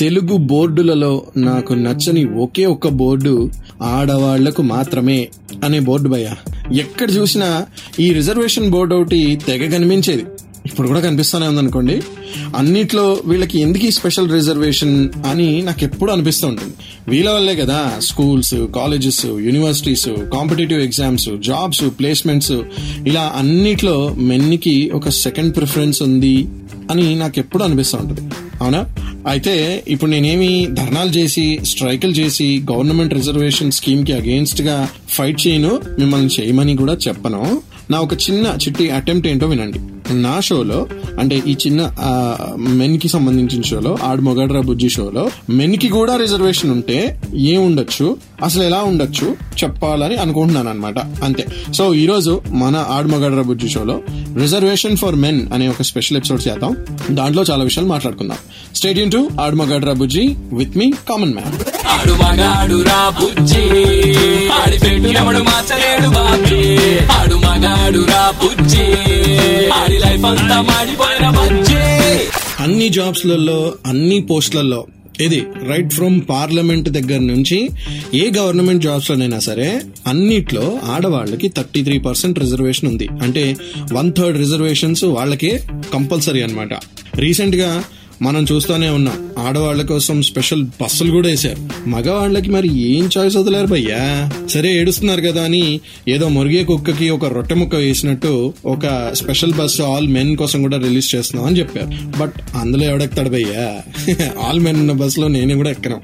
తెలుగు బోర్డులలో నాకు నచ్చని ఒకే ఒక్క బోర్డు ఆడవాళ్ళకు మాత్రమే అనే బోర్డు భయ ఎక్కడ చూసినా ఈ రిజర్వేషన్ బోర్డు ఒకటి తెగ కనిపించేది. ఇప్పుడు కూడా కనిపిస్తూనే ఉందనుకోండి. అన్నిట్లో వీళ్ళకి ఎందుకు ఈ స్పెషల్ రిజర్వేషన్ అని నాకు ఎప్పుడు అనిపిస్తూ ఉంటుంది. వీళ్ళ వల్లే కదా schools colleges universities competitive exams jobs placements ఇలా అన్నిట్లో మెన్కి ఒక సెకండ్ ప్రిఫరెన్స్ ఉంది అని నాకు ఎప్పుడు అనిపిస్తూ ఉంటుంది. అవునా? అయితే ఇప్పుడు నేనేమి ధర్నాలు చేసి స్ట్రైకులు చేసి గవర్నమెంట్ రిజర్వేషన్ స్కీమ్కి అగేన్స్ట్గా ఫైట్ చేయను మిమ్మల్ని చేయమని కూడా చెప్పను. నా ఒక చిన్న చిట్టి అటెంప్ట్ ఏంటో వినండి. నా షోలో అంటే ఈ చిన్న మెన్కి సంబంధించిన షోలో ఆడు మొగడ్రా బుజ్జి షోలో మెన్కి కూడా రిజర్వేషన్ ఉంటే ఏముండొచ్చు అసలు ఎలా ఉండొచ్చు? చెప్పాలని అనుకుంటున్నాను అనమాట అంతే. సో ఈ రోజు మన ఆడు మొగడ్రా బుజ్జి షోలో రిజర్వేషన్ ఫర్ మెన్ అనే ఒక స్పెషల్ ఎపిసోడ్ చేద్దాం. దాంట్లో చాలా విషయాలు మాట్లాడుకుందాం. స్టేడియం టు ఆడు మొగడ్రా బుజ్జి విత్ మీ కామన్ మ్యాన్. ఆడు మగాడు రా బుజ్జి. ఆడి పెట్టు ఎవడు బాబీ. అన్ని జాబ్స్లలో అన్ని పోస్టులలో ఇది రైట్ ఫ్రమ్ పార్లమెంట్ దగ్గర నుంచి ఏ గవర్నమెంట్ జాబ్స్ లోనైనా సరే అన్నిట్లో ఆడవాళ్ళకి థర్టీ త్రీ పర్సెంట్ రిజర్వేషన్ ఉంది. అంటే వన్ థర్డ్ రిజర్వేషన్స్ వాళ్ళకే కంపల్సరీ అనమాట రీసెంట్గా మనం చూస్తూనే ఉన్నాం. ఆడవాళ్ళ కోసం స్పెషల్ బస్సులు కూడా వేశారు. మగవాళ్ళకి మరి ఏం చాయిస్ వదిలేరు భయ్యా? సరే ఏడుస్తున్నారు కదా అని ఏదో మురిగే కుక్కకి ఒక రొట్టె ముక్క వేసినట్టు ఒక స్పెషల్ బస్సు ఆల్ మెన్ కోసం కూడా రిలీజ్ చేస్తున్నాం అని చెప్పారు. బట్ అందులో ఎవడెక్తాడు భయ్యా? ఆల్ మెన్ ఉన్న బస్సులో నేను కూడా ఎక్కను.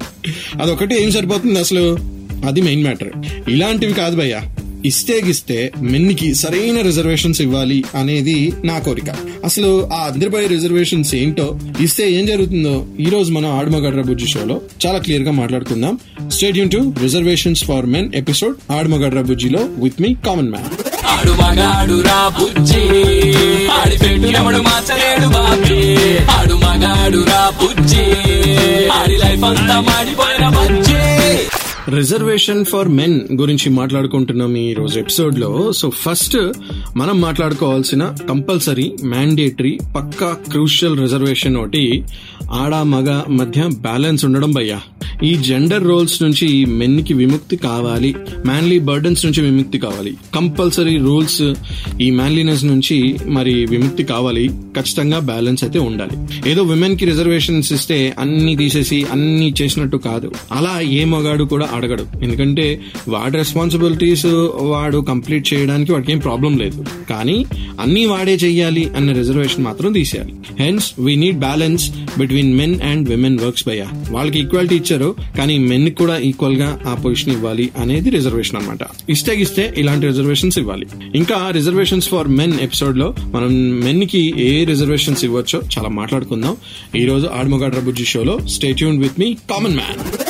అదొకటి ఏం సరిపోతుంది అసలు? అది మెయిన్ మ్యాటర్. ఇలాంటివి కాదు భయ్యా. ఇస్తే గిస్తే మెన్కి సరైన రిజర్వేషన్స్ ఇవ్వాలి అనేది నా కోరిక. అసలు ఆ అందరిపై రిజర్వేషన్స్ ఏంటో ఇస్తే ఏం జరుగుతుందో ఈ రోజు మనం ఆడమగడ్ర బుజ్జి షోలో చాలా క్లియర్గా మాట్లాడుకుందాం stay tuned to reservations for men episode ఆడమగడ్ర బుజ్జిలో విత్ మీ కామన్ మ్యాన్ ఆడు మగాడు రా బుజ్జి ఆడి మార్చలేడు బాబీ. ఆడు మగాడు రా బుజ్జి ఆడి లైఫ్ అంతా మాడిపోయిన రిజర్వేషన్ ఫర్ మెన్ గురించి మాట్లాడుకుంటున్నాం ఈ రోజు ఎపిసోడ్లో సో ఫస్ట్ మనం మాట్లాడుకోవాల్సిన కంపల్సరీ మ్యాండేటరీ పక్కా క్రూషియల్ రిజర్వేషన్ ఒకటి ఆడ మగ మధ్య బ్యాలెన్స్ ఉండడం భయ్యా. ఈ జెండర్ రోల్స్ నుంచి మెన్కి విముక్తి కావాలి. మ్యాన్లీ బర్డన్స్ నుంచి విముక్తి కావాలి. కంపల్సరీ రూల్స్ ఈ మ్యాన్లీనెస్ నుంచి మరి విముక్తి కావాలి. ఖచ్చితంగా బ్యాలెన్స్ అయితే ఉండాలి. ఏదో విమెన్కి రిజర్వేషన్స్ ఇస్తే అన్ని తీసేసి అన్ని చేసినట్టు కాదు. అలా ఏ మగాడు కూడా అడగడు ఎందుకంటే వాడి రెస్పాన్సిబిలిటీస్ వాడు కంప్లీట్ చేయడానికి వాడికి ఏం ప్రాబ్లం లేదు. కానీ అన్ని వాడే చెయ్యాలి అన్న రిజర్వేషన్ మాత్రం తీసేయాలి. Hence we need balance between men and women works భయ్యా. వాళ్ళకి ఈక్వాలిటీ ఇచ్చారు కానీ మెన్ కూడా ఈక్వల్గా ఆ పొజిషన్ ఇవ్వాలి అనేది రిజర్వేషన్ అనమాట ఇస్తే ఇస్తే ఇలాంటి రిజర్వేషన్స్ ఇవ్వాలి. ఇంకా రిజర్వేషన్స్ ఫర్ మెన్ ఎపిసోడ్లో మనం మెన్కి ఏ రిజర్వేషన్స్ ఇవ్వచ్చో చాలా మాట్లాడుకుందాం. ఈ రోజు ఆడమగాడ్ర బుజ్జి షోలో stay tuned with me common man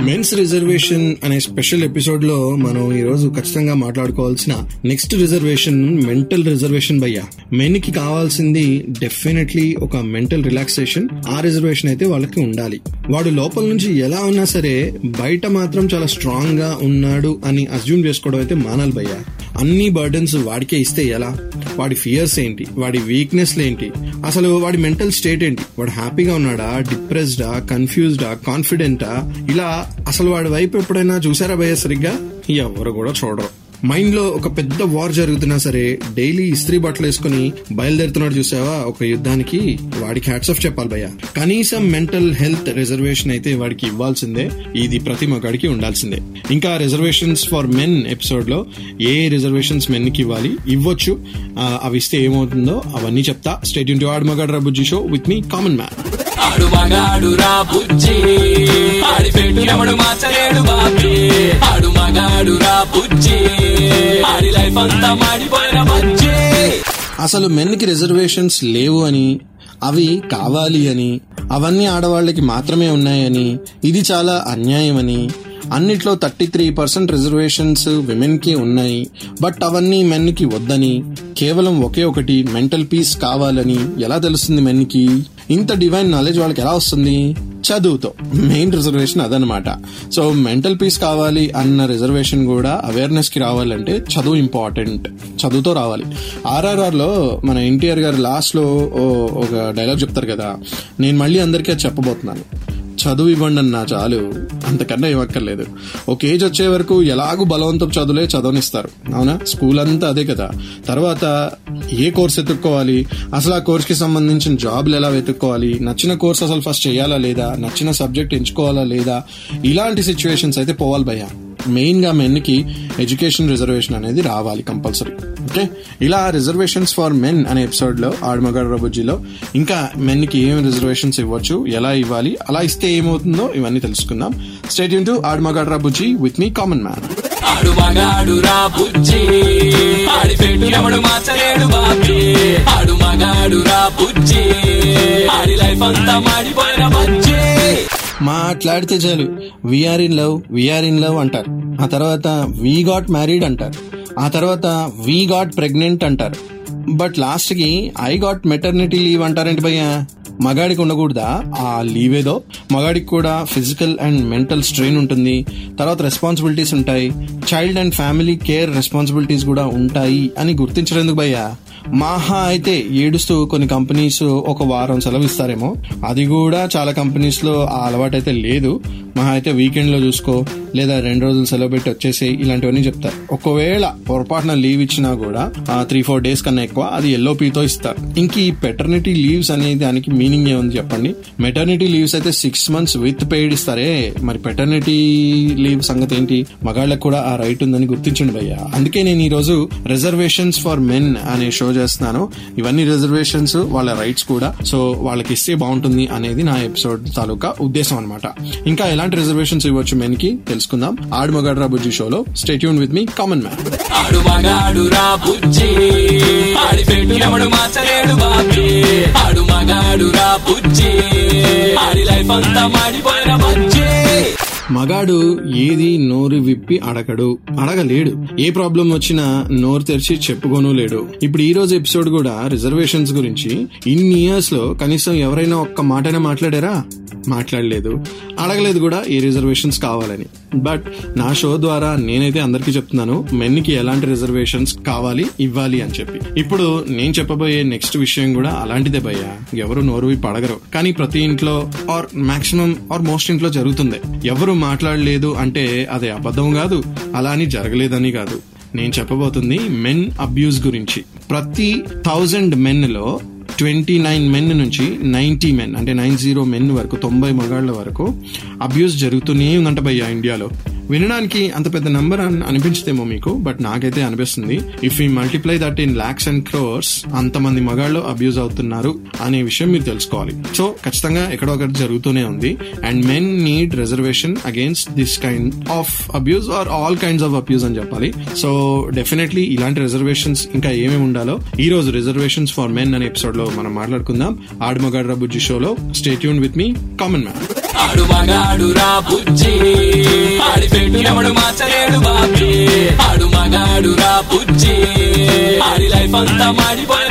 men's reservation అనే స్పెషల్ ఎపిసోడ్లో మనం ఈ రోజు ఖచ్చితంగా మాట్లాడుకోవాల్సిన నెక్స్ట్ రిజర్వేషన్ మెంటల్ రిజర్వేషన్ భయ్యా. మెన్కి కావాల్సింది డెఫినెట్లీ ఒక మెంటల్ రిలాక్సేషన్ ఆ రిజర్వేషన్ అయితే వాళ్ళకి ఉండాలి. వాడు లోపల నుంచి ఎలా ఉన్నా సరే బయట మాత్రం చాలా స్ట్రాంగ్గా ఉన్నాడు అని అజ్యూమ్ చేసుకోవడం అయితే మానాలి భయ్యా. అన్ని బర్డన్స్ వాడికే ఇస్తే ఎలా? వాడి ఫియర్స్ ఏంటి? వాడి వీక్నెస్ ఏంటి? అసలు వాడి మెంటల్ స్టేట్ ఏంటి? వాడు హ్యాపీగా ఉన్నాడా? డిప్రెస్డా కన్ఫ్యూజ్డా కాన్ఫిడెంటా ఇలా అసలు వాడి వైపు ఎప్పుడైనా చూసారా భయ సరిగ్గా? ఎవరు కూడా చూడరు. మైండ్లో ఒక పెద్ద వార్ జరుగుతున్నా సరే డైలీ ఇస్త్రీ బట్టలు వేసుకుని బయలుదేరుతున్నాడు చూసావా? ఒక యుద్ధానికి వాడికి హ్యాట్స్ ఆఫ్ చెప్పాలి భయ్య. కనీసం మెంటల్ హెల్త్ రిజర్వేషన్ అయితే వాడికి ఇవ్వాల్సిందే. ఇది ప్రతి మగాడికి ఉండాల్సిందే. ఇంకా రిజర్వేషన్స్ ఫర్ మెన్ ఎపిసోడ్లో ఏ రిజర్వేషన్స్ మెన్కి ఇవ్వాలి? ఇవ్వచ్చు. అవి ఇస్తే ఏమవుతుందో అవన్నీ చెప్తా. స్టేట్ ఇంటూ ఆడు మగాడు రబుజ్జి show with me common man ఆడు మగాడు రా బుజ్జి. ఆడి ఎవడు మార్చలేడు బాబీ. ఆడు మగాడు రా బుజ్జి. ఆడి లైఫ్ అంతా మాడిపోయిన బుజ్జి. అసలు మెన్కి రిజర్వేషన్స్ లేవు అని అవి కావాలి అని అవన్నీ ఆడవాళ్ళకి మాత్రమే ఉన్నాయని ఇది చాలా అన్యాయమని అన్నిట్లో థర్టీ త్రీ పర్సెంట్ రిజర్వేషన్స్ విమెన్కి ఉన్నాయి. బట్ అవన్నీ మెన్కి వద్దని కేవలం ఒకే ఒకటి మెంటల్ పీస్ కావాలని ఎలా తెలుస్తుంది మెన్కి? ఇంత డివైన్ నాలెడ్జ్ వాళ్ళకి ఎలా వస్తుంది? చదువుతో. మెయిన్ రిజర్వేషన్ అదనమాట సో మెంటల్ పీస్ కావాలి అన్న రిజర్వేషన్ కూడా అవేర్నెస్కి రావాలంటే చదువు ఇంపార్టెంట్ చదువుతో రావాలి. ఆర్ఆర్ఆర్లో మన ఎన్టీఆర్ గారు లాస్ట్లో ఒక డైలాగ్ చెప్తారు కదా. నేను మళ్ళీ అందరికీ అది చెప్పబోతున్నాను. చదువు ఇవ్వండి అన్న చాలు. అంతకన్నా ఇవ్వక్కర్లేదు ఒక ఏజ్ వచ్చే వరకు ఎలాగూ బలవంతం చదువులే చదవనిస్తారు. అవునా? స్కూల్ అంతా అదే కదా. తర్వాత ఏ కోర్స్ ఎత్తుక్కోవాలి? అసలు ఆ కోర్స్కి సంబంధించిన జాబ్లు ఎలా వెతుక్కోవాలి? నచ్చిన కోర్స్ అసలు ఫస్ట్ చేయాలా లేదా? నచ్చిన సబ్జెక్ట్ ఎంచుకోవాలా లేదా? ఇలాంటి సిచ్యువేషన్స్ అయితే పోవాలి భయ్యా. మెయిన్గా మెన్కి ఎడ్యుకేషన్ రిజర్వేషన్ అనేది రావాలి కంపల్సరీ. ఓకే? ఇలా రిజర్వేషన్స్ ఫర్ మెన్ అనే ఎపిసోడ్లో ఆడమగాడు ఇంకా మెన్కి ఏం రిజర్వేషన్స్ ఇవ్వచ్చు ఎలా ఇవ్వాలి అలా ఇస్తే ఏమవుతుందో ఇవన్నీ తెలుసుకుందాం. స్టేట్ టు ఆడమగాడు రబుజ్జి విత్ మీ కామన్ మ్యాన్ ఆడు మగాడు రా బుజ్జి ఆడి పెట్టు ఎవడు మార్చలేడు బాబీ. ఆడు మగాడు రా బుజ్జి ఆడి లైఫ్ అంతా మాడిపోయిన బజ్జి మాట్లాడితే చాలు. We are in love we are in love అంటారు. ఆ తర్వాత వీ గాట్ మ్యారీడ్ అంటారు. ఆ తర్వాత వీ గాట్ ప్రెగ్నెంట్ అంటారు. బట్ లాస్ట్కి ఐ గాట్ మెటర్నిటీ లీవ్ అంటారేంటి భయ్యా? మగాడికి ఉండకూడదా? ఆ లీవ్ ఏదో. మగాడికి కూడా ఫిజికల్ అండ్ మెంటల్ స్ట్రెయిన్ ఉంటుంది. తర్వాత రెస్పాన్సిబిలిటీస్ ఉంటాయి. Child and family care responsibilities కూడా ఉంటాయి అని గుర్తించడానికి భయ్యా? మహా అయితే ఏడుస్తూ కొన్ని కంపెనీస్ ఒక వారం సెలవు ఇస్తారేమో. అది కూడా చాలా కంపెనీస్లో ఆ అలవాటు అయితే లేదు. మహా అయితే వీకెండ్లో చూసుకో లేదా రెండు రోజులు సెలవు పెట్టి వచ్చేసి ఇలాంటివన్నీ చెప్తారు ఒకవేళ పొరపాటున లీవ్ ఇచ్చినా కూడా త్రీ ఫోర్ డేస్ కన్నా ఎక్కువ అది ఎల్లో పీతో ఇస్తారు ఇంక ఈ పెటర్నిటీ లీవ్స్ అనేది దానికి మీనింగ్ ఏముంది చెప్పండి? మెటర్నిటీ లీవ్స్ అయితే సిక్స్ మంత్స్ విత్ పెయిడ్ ఇస్తారే? మరి పెటర్నిటీ లీవ్ సంగతి ఏంటి? మగాళ్ళకు కూడా ఆ రైట్ ఉందని గుర్తించండి భయ్య. అందుకే నేను ఈ రోజు రిజర్వేషన్స్ ఫర్ మెన్ అనే షో చేస్తున్నాను. ఇవన్నీ రిజర్వేషన్స్ వాళ్ళ రైట్స్ కూడా. సో వాళ్ళకి ఇస్తే బాగుంటుంది అనేది నా ఎపిసోడ్ తాలూకా ఉద్దేశం అనమాట ఇంకా ఎలా ఎలాంటి రిజర్వేషన్స్ ఇవ్వచ్చు మెన్కి తెలుసుకుందాం. ఆడు మగాడ్రా బుజ్జి షోలో. Stay tuned with me common man ఆడు మగాడు రా బుజ్జి. ఆడి పెట్టు ఎవడు మార్చలేడు బాబీ. ఆడు మగాడు రా బుజ్జి. ఆడి లైఫ్ అంతా మాడిపోయిన బజ్జి. మగాడు ఏది నోరు విప్పి అడగడు అడగలేడు. ఏ ప్రాబ్లం వచ్చినా నోరు తెరిచి చెప్పుకోను లేడు. ఇప్పుడు ఈ రోజు ఎపిసోడ్ కూడా రిజర్వేషన్స్ గురించి. ఇన్ని ఇయర్స్లో కనీసం ఎవరైనా ఒక్క మాటైనా మాట్లాడారా? మాట్లాడలేదు. అడగలేదు కూడా ఏ రిజర్వేషన్స్ కావాలని. బట్ నా షో ద్వారా నేనైతే అందరికీ చెప్తున్నాను మెన్కి ఎలాంటి రిజర్వేషన్స్ కావాలి ఇవ్వాలి అని చెప్పి. ఇప్పుడు నేను చెప్పబోయే నెక్స్ట్ విషయం కూడా అలాంటిదే భయ్యా. ఎవరు నోరు విప్పి అడగరు. కానీ ప్రతి ఇంట్లో ఆర్ మాక్సిమం ఆర్ మోస్ట్ ఇంట్లో జరుగుతుంది. ఎవరు మాట్లాడలేదు అంటే అది అబద్ధం కాదు అలా అని జరగలేదని కాదు. నేను చెప్పబోతుంది మెన్ అబ్యూస్ గురించి. ప్రతి థౌజండ్ మెన్లో ట్వంటీ నైన్ మెన్ నుంచి నైన్టీ మెన్ అంటే నైన్ జీరో మెన్ వరకు తొంభై మగాళ్ళ వరకు అబ్యూస్ జరుగుతూనే ఉందంట భయ్యా ఇండియాలో. వినడానికి అంత పెద్ద నంబర్ అనిపించదేమో మీకు బట్ నాకైతే అనిపిస్తుంది. ఇఫ్ ఈ multiply that in lakhs and crores అంతమంది మగాళ్ళు అబ్యూజ్ అవుతున్నారు అనే విషయం మీరు తెలుసుకోవాలి. సో ఖచ్చితంగా ఎక్కడో ఒకటి జరుగుతూనే ఉంది. And men need reservation against this kind of abuse or all kinds of abuse అని చెప్పాలి. సో డెఫినెట్లీ ఇలాంటి రిజర్వేషన్స్ ఇంకా ఏమేమి ఉండాలో ఈ రోజు రిజర్వేషన్స్ ఫర్ మెన్ అనే ఎపిసోడ్లో మనం మాట్లాడుకుందాం. ఆడమగాడ్రా బుజ్జి షోలో stay tuned with me common man ఆడు మగాడు రా బుజ్జి. ఆడి పెట్టినప్పుడు ఎవడు మార్చలేడు బాబీ. ఆడు మగాడు రా బుజ్జి. ఆడి లైఫ్ అంతా మాడిపోయిన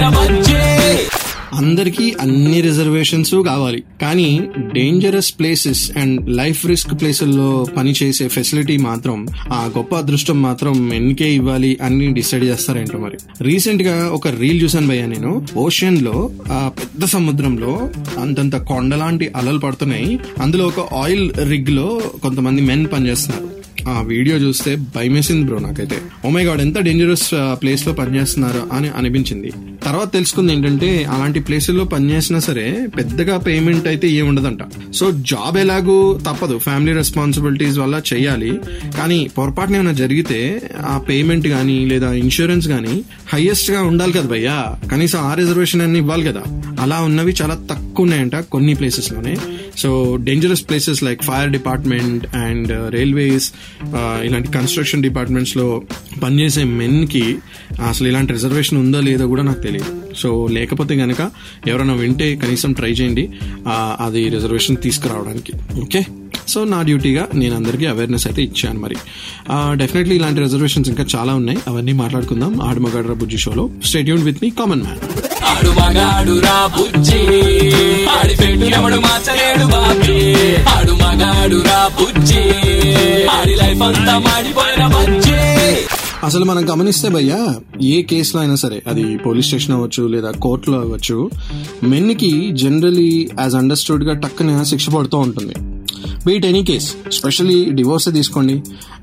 అందరికీ అన్ని రిజర్వేషన్స్ కావాలి. కానీ dangerous places and life risk ప్లేసుల్లో పనిచేసే ఫెసిలిటీ మాత్రం ఆ గొప్ప అదృష్టం మాత్రం మెన్కే ఇవ్వాలి అని డిసైడ్ చేస్తారేంటో మరి. రీసెంట్గా ఒక రీల్ చూసాను భయ్యా నేను. ఓషన్లో ఆ పెద్ద సముద్రంలో అంతంత కొండలాంటి అలలు పడుతున్నాయి. అందులో ఒక ఆయిల్ రిగ్లో కొంతమంది మెన్ పనిచేస్తున్నారు. ఆ వీడియో చూస్తే భయమేసింది బ్రో నాకైతే. Oh ఓమే గాడ్ ఎంత డేంజరస్ ప్లేస్లో పనిచేస్తున్నారు అని అనిపించింది. తర్వాత తెలుసుకుంది ఏంటంటే అలాంటి ప్లేసుల్లో పనిచేసినా సరే పెద్దగా పేమెంట్ అయితే ఏ ఉండదంట. సో జాబ్ ఎలాగూ తప్పదు. ఫ్యామిలీ రెస్పాన్సిబిలిటీస్ వల్ల చేయాలి. కానీ పొరపాటున ఏమైనా జరిగితే ఆ పేమెంట్ కానీ లేదా ఇన్సూరెన్స్ కానీ హైయెస్ట్గా ఉండాలి కదా భయ్యా. కనీసం ఆ రిజర్వేషన్ అన్ని ఇవ్వాలి కదా. అలా ఉన్నవి చాలా తక్కువ ఉన్నాయంట కొన్ని ప్లేసెస్లోనే so dangerous places like fire department and railways ఇలాంటి కన్స్ట్రక్షన్ డిపార్ట్మెంట్స్లో పనిచేసే మెన్కి అసలు ఇలాంటి రిజర్వేషన్ ఉందో లేదో కూడా నాకు తెలియదు. సో లేకపోతే గనక ఎవరైనా వింటే కనీసం ట్రై చేయండి. అది రిజర్వేషన్ తీసుకురావడానికి. ఓకే? సో నా డ్యూటీగా నేను అందరికీ అవేర్నెస్ అయితే ఇచ్చాను మరి. డెఫినెట్లీ ఇలాంటి రిజర్వేషన్స్ ఇంకా చాలా ఉన్నాయి. అవన్నీ మాట్లాడుకుందాం. ఆడమగడ్ర బుజ్జి షోలో. Stay tuned with me common man Audi life అంతా మాడిపోయిన బజ్జి. అసలు మనం గమనిస్తే భయ్యా ఏ కేసులో అయినా సరే అది పోలీస్ స్టేషన్ అవ్వచ్చు లేదా కోర్టులో అవ్వచ్చు మెన్కి జనరలీ యాజ్ అండర్స్టూడ్గా టక్కున శిక్ష పడుతూ ఉంటుంది. Beat any case specially divorce తీసుకోండి.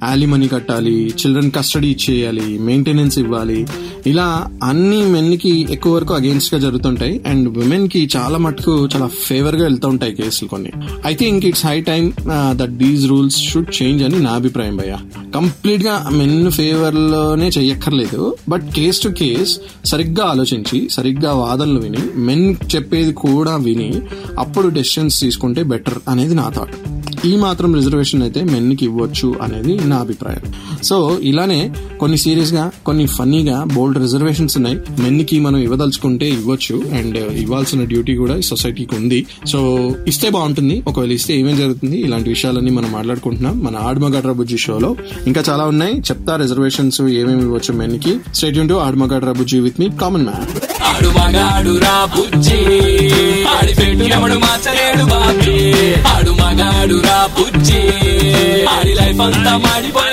యాలిమనీ కట్టాలి చిల్డ్రన్ కస్టడీ ఇచ్చేయాలి మెయింటెనెన్స్ ఇవ్వాలి. ఇలా అన్ని మెన్కి ఎక్కువ వరకు అగేన్స్ట్గా జరుగుతుంటాయి. అండ్ విమెన్కి చాలా మటుకు చాలా ఫేవర్గా వెళ్తూ ఉంటాయి కేసులు కొన్ని. I think it's high time that these rules should change అని నా అభిప్రాయం భయ్య. కంప్లీట్గా మెన్ ఫేవర్లోనే చెయ్యక్కర్లేదు. బట్ కేస్ టు కేస్ సరిగ్గా ఆలోచించి సరిగ్గా వాదనలు విని మెన్ చెప్పేది కూడా విని అప్పుడు డెసిషన్స్ తీసుకుంటే బెటర్ అనేది నా థాట్ ఈ మాత్రం రిజర్వేషన్ అయితే మెన్కి ఇవ్వచ్చు అనేది నా అభిప్రాయం. సో ఇలానే కొన్ని సీరియస్గా కొన్ని ఫన్నీగా బోల్డ్ రిజర్వేషన్స్ ఉన్నాయి. మెన్కి మనం ఇవ్వదలుచుకుంటే ఇవ్వచ్చు. అండ్ ఇవ్వాల్సిన డ్యూటీ కూడా సొసైటీకి ఉంది. సో ఇస్తే బాగుంటుంది. ఒకవేళ ఇస్తే ఏమేం జరుగుతుంది? ఇలాంటి విషయాలన్నీ మనం మాట్లాడుకుంటున్నాం. మన ఆడమగడ్ర బుజ్జి షోలో ఇంకా చాలా ఉన్నాయి. చెప్తా రిజర్వేషన్స్ ఏమేమి ఇవ్వచ్చు మెన్కి స్టేట్ టు ఆడమగడ్ర బుజ్జి with me common man life అంతా మాడిపోయిన బజ్జి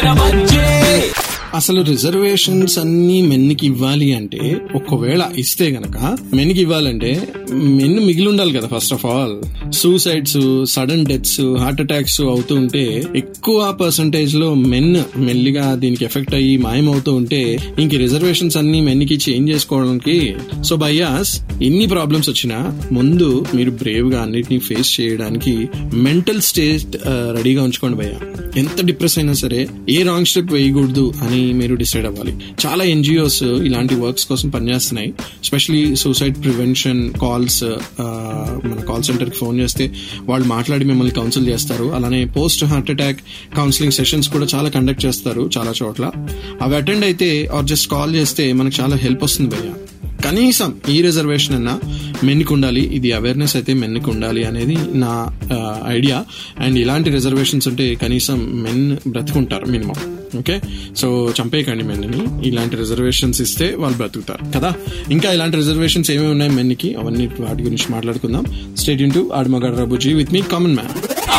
అసలు రిజర్వేషన్స్ అన్ని మెన్కి ఇవ్వాలి అంటే ఒకవేళ ఇస్తే గనక మెన్కి ఇవ్వాలంటే మెన్ మిగిలి ఉండాలి కదా first of all suicides sudden deaths heart attacks అవుతూ ఉంటే ఎక్కువ పర్సంటేజ్లో మెన్ మెల్లిగా దీనికి ఎఫెక్ట్ అయ్యి మాయమవుతూ ఉంటే ఇంక రిజర్వేషన్స్ అన్ని మెన్కి చేంజ్ చేసుకోవడానికి. సో బయ్యాస్ ఎన్ని ప్రాబ్లమ్స్ వచ్చినా ముందు మీరు బ్రేవ్ uh, గా అన్నిటిని ఫేస్ చేయడానికి మెంటల్ స్టేట్ రెడీగా ఉంచుకోండి భయ్యా. ఎంత డిప్రెస్ అయినా సరే ఏ రాంగ్ స్టెప్ వేయకూడదు అని మీరు డిసైడ్ అవ్వాలి. చాలా ఎన్జిఓస్ ఇలాంటి వర్క్స్ కోసం పనిచేస్తున్నాయి. స్పెషలీ సూసైడ్ ప్రివెన్షన్ కాల్స్ మన కాల్ సెంటర్కి ఫోన్ చేస్తే వాళ్ళు మాట్లాడి మిమ్మల్ని కౌన్సిల్ చేస్తారు. అలానే post heart attack counselling sessions కూడా చాలా కండక్ట్ చేస్తారు చాలా చోట్ల. అవి అటెండ్ అయితే ఆర్ జస్ట్ కాల్ చేస్తే మనకు చాలా హెల్ప్ వస్తుంది భయ్యా. కనీసం ఈ రిజర్వేషన్ అన్నా మెన్కి ఉండాలి ఇది అవేర్నెస్ అయితే మెన్కి ఉండాలి అనేది నా ఐడియా అండ్ ఇలాంటి రిజర్వేషన్స్ ఉంటే కనీసం మెన్ బ్రతుకుంటారు మినిమం. ఓకే సో చంపేయకండి మెన్ని ఇలాంటి రిజర్వేషన్స్ ఇస్తే వాళ్ళు బ్రతుకుతారు. కదా? ఇంకా ఇలాంటి రిజర్వేషన్స్ ఏమేమి ఉన్నాయి మెన్కి అవన్నీ వాటి గురించి మాట్లాడుకుందాం. స్టేట్ ఇన్ టు ఆడమగడ రబుజీ with me common man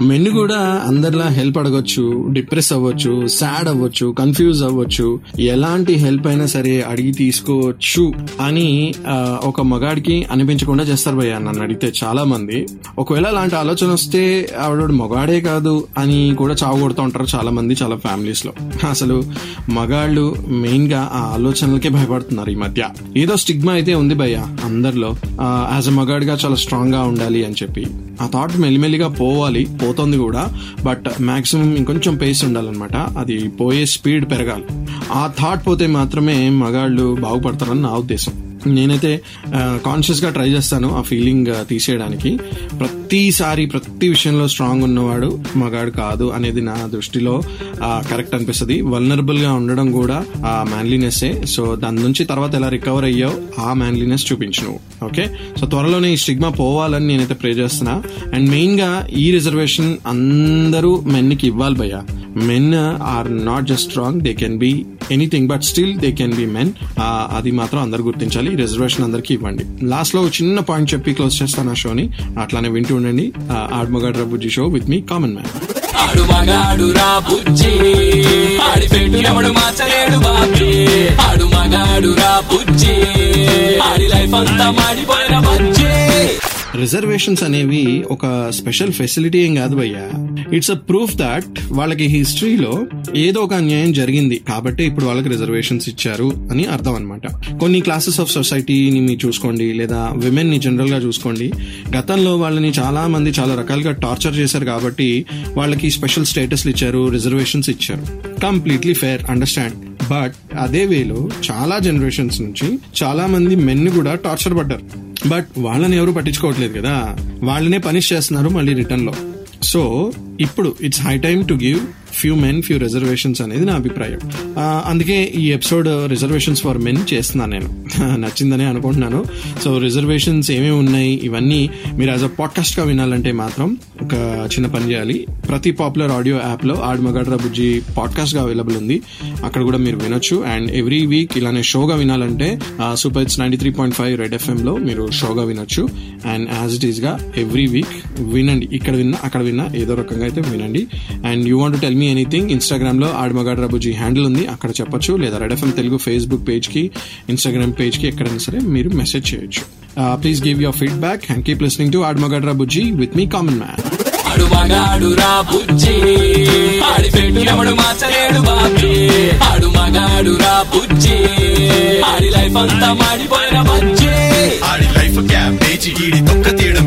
men కూడా అందరిలా హెల్ప్ అడగొచ్చు డిప్రెస్ అవ్వచ్చు సాడ్ అవ్వచ్చు కన్ఫ్యూజ్ అవ్వచ్చు. ఎలాంటి హెల్ప్ అయినా సరే అడిగి తీసుకోవచ్చు అని ఒక మగాడికి అనిపించకుండా చేస్తారు భయ్య నన్ను అడిగితే చాలా మంది ఒకవేళ అలాంటి ఆలోచన వస్తే ఆవిడ మగాడే కాదు అని కూడా చావగొడుతూ ఉంటారు చాలా మంది చాలా ఫ్యామిలీస్లో. అసలు మగాళ్ళు మెయిన్గా ఆ ఆలోచనలకే భయపడుతున్నారు ఈ మధ్య. ఏదో స్టిగ్మా అయితే ఉంది భయ్య అందరిలో. యాజ్ అ మగాడిగా చాలా స్ట్రాంగ్గా ఉండాలి అని చెప్పి. ఆ థాట్ మెల్లిమెల్లిగా పోవాలి పోతుంది కూడా. బట్ మాక్సిమం ఇంకొంచెం పేస్ ఉండాలన్నమాట. అది పోయే స్పీడ్ పెరగాలి. ఆ థాట్ పోతే మాత్రమే మగాళ్ళు బాగుపడతారని నా ఉద్దేశం. నేనైతే కాన్షియస్గా ట్రై చేస్తాను ఆ ఫీలింగ్ తీసేయడానికి. ప్రతిసారి ప్రతి విషయంలో స్ట్రాంగ్ ఉన్నవాడు మగాడు కాదు అనేది నా దృష్టిలో కరెక్ట్ అనిపిస్తుంది. వల్నరబుల్గా ఉండడం కూడా ఆ మ్యాన్లీనెస్సే సో దాని నుంచి తర్వాత ఎలా రికవర్ అయ్యావు ఆ మ్యాన్లీనెస్ చూపించు నువ్వు. ఓకే సో త్వరలోనే ఈ స్టిగ్మా పోవాలని నేనైతే ప్రే చేస్తున్నా. అండ్ మెయిన్గా ఈ రిజర్వేషన్ అందరూ మెన్కి ఇవ్వాలి భయ్యా. Men are not just strong they can be anything but still they can be men అది మాత్రం అందరు గుర్తించాలి. రిజర్వేషన్ అందరికి ఇవ్వండి. లాస్ట్లో చిన్న పాయింట్ చెప్పి క్లోజ్ చేస్తాను ఆ షోని అట్లానే వింటూ ఉండండి. ఆడమగడ్ రబుజీ show with me common man ఆడు మగాడు రా బుజ్జి. ఆడి పెట్టు ఎవడు మార్చలేడు బాబీ. ఆడు మగాడు రా బుజ్జి. ఆడి లైఫ్ అంతా మాడిపోయిన బజ్జీ. రిజర్వేషన్స్ అనేవి ఒక స్పెషల్ ఫెసిలిటీ ఏం కాదు భయ్యా. ఇట్స్ అ ప్రూఫ్ దట్ వాళ్ళకి హిస్టరీలో ఏదో ఒక అన్యాయం జరిగింది. కాబట్టి ఇప్పుడు వాళ్ళకి రిజర్వేషన్స్ ఇచ్చారు అని అర్థం అనమాట కొన్ని క్లాసెస్ ఆఫ్ సొసైటీని మీరు చూసుకోండి లేదా విమెన్ని జనరల్గా చూసుకోండి. గతంలో వాళ్ళని చాలా మంది చాలా రకాలుగా టార్చర్ చేశారు కాబట్టి వాళ్ళకి స్పెషల్ స్టేటస్లు ఇచ్చారు రిజర్వేషన్స్ ఇచ్చారు. కంప్లీట్లీ ఫేర్ అండర్స్టాండ్ బట్ అదే వేలో చాలా జనరేషన్స్ నుంచి చాలా మంది మెన్ కూడా టార్చర్ పడ్డారు. బట్ వాళ్ళని ఎవరు పట్టించుకోవట్లేదు కదా. వాళ్ళనే పనిష్ చేస్తున్నారు మళ్ళీ రిటర్న్లో సో ఇప్పుడు it's high time to give few men few reservations అనేది నా అభిప్రాయం. అందుకే ఈ ఎపిసోడ్ రిజర్వేషన్స్ ఫర్ మెన్ చేస్తున్నాను నేను. నచ్చిందని అనుకుంటున్నాను. సో రిజర్వేషన్స్ ఏమేమి ఉన్నాయి ఇవన్నీ మీరు యాజ్ అ పాడ్కాస్ట్గా వినాలంటే మాత్రం ఒక చిన్న పని చేయాలి. ప్రతి పాపులర్ ఆడియో యాప్లో బుజ్జి పాడ్కాస్ట్గా అవైలబుల్ ఉంది. అక్కడ కూడా మీరు వినొచ్చు. అండ్ ఎవ్రీ వీక్ ఇలానే షోగా వినాలంటే super it's ninety three point five Red FM లో మీరు షోగా వినొచ్చు. అండ్ యాజ్ ఇట్ ఈస్గా ఎవ్రీ వీక్ వినండి. ఇక్కడ విన్నా అక్కడ విన్నా ఏదో రకంగా అయితే వినండి. And you want tell me anything ఇన్స్టాగ్రామ్లో ఆడమగాడ్ రబుజీ హ్యాండిల్ ఉంది అక్కడ చెప్పొచ్చు. లేదా రెడ్ ఎఫ్ఎం తెలుగు ఫేస్బుక్ పేజ్కి ఇన్స్టాగ్రామ్ పేజ్కి ఎక్కడైనా సరే మీరు మెసేజ్ చేయొచ్చు. Please give your feedback and keep listening to ఆడమగాడ్ రబుజీ విత్ మీ కామన్ మ్యాన్ ఆడు మగాడు రా బుజ్జి ఆడి పెట్టు ఎవడు మార్చలేడు బాబీ. ఆడు మగాడు రా బుజ్జి ఆడి లైఫ్ అంతా మాడిపోయిన బజ్జీ. ఆడి లైఫ్ క్యాబేజీ ఈడి తొక్క తీయడం